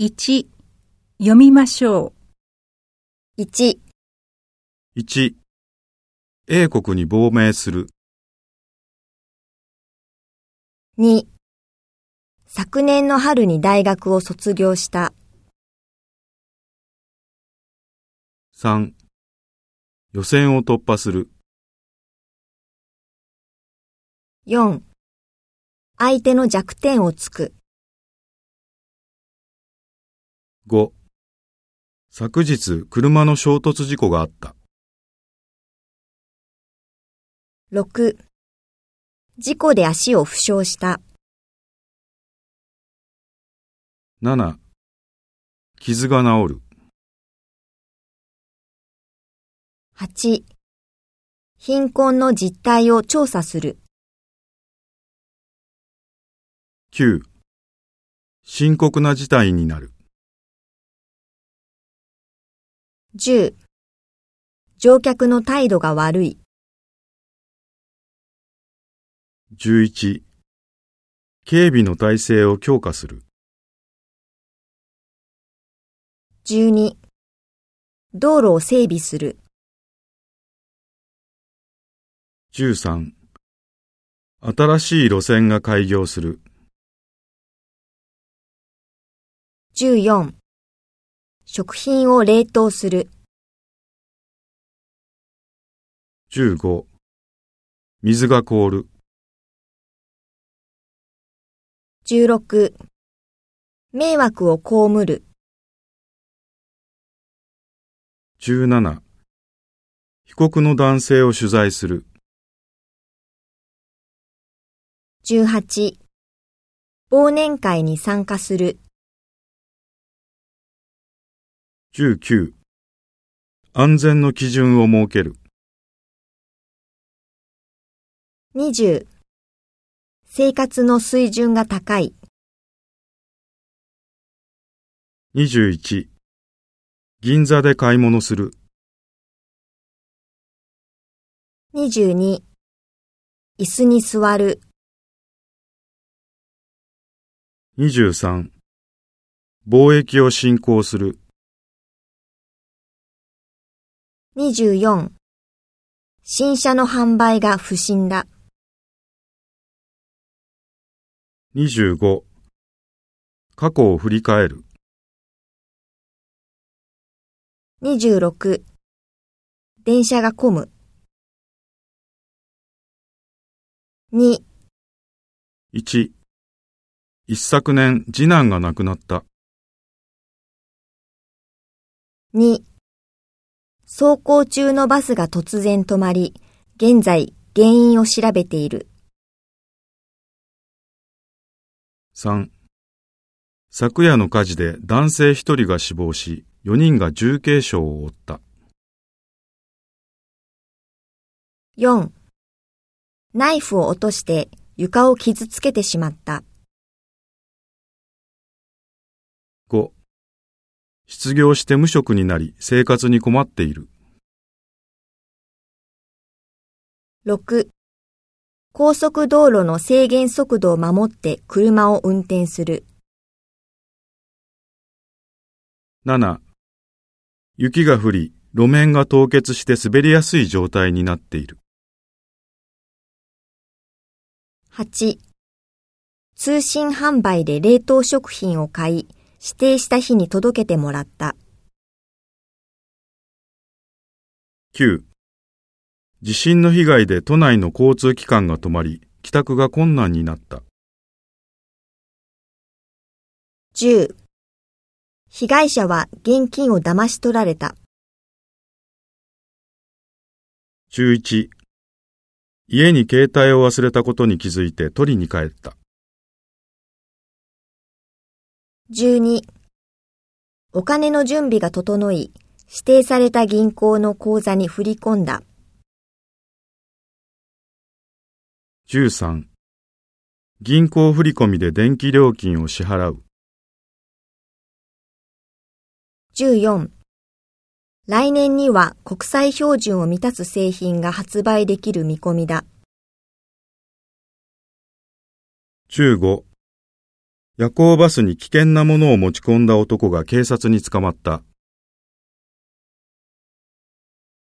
1読みましょう。1、1、英国に亡命する。2、昨年の春に大学を卒業した。3、予選を突破する。4、相手の弱点をつく。5、昨日車の衝突事故があった。6、事故で足を負傷した。7、傷が治る。8、貧困の実態を調査する。9、深刻な事態になる。10、乗客の態度が悪い。11、警備の体制を強化する。12、道路を整備する。13、新しい路線が開業する。14、食品を冷凍する。15、水が凍る。16、迷惑を被る。17、被告の男性を取材する。18、忘年会に参加する。19、安全の基準を設ける。20、生活の水準が高い。21、銀座で買い物する。22、椅子に座る。23、貿易を振興する。24、新車の販売が不審だ。25、過去を振り返る。26、電車が混む。2、1、一昨年次男が亡くなった。2走行中のバスが突然止まり、現在原因を調べている。3、昨夜の火事で男性1人が死亡し、4人が重軽傷を負った。4ナイフを落として床を傷つけてしまった。失業して無職になり生活に困っている。6高速道路の制限速度を守って車を運転する。7、雪が降り、路面が凍結して滑りやすい状態になっている。8通信販売で冷凍食品を買い、指定した日に届けてもらった。9、地震の被害で都内の交通機関が止まり、帰宅が困難になった。10被害者は現金を騙し取られた。11、家に携帯を忘れたことに気づいて取りに帰った。12お金の準備が整い、指定された銀行の口座に振り込んだ。13、銀行振込で電気料金を支払う。14来年には国際標準を満たす製品が発売できる見込みだ。15夜行バスに危険なものを持ち込んだ男が警察に捕まった。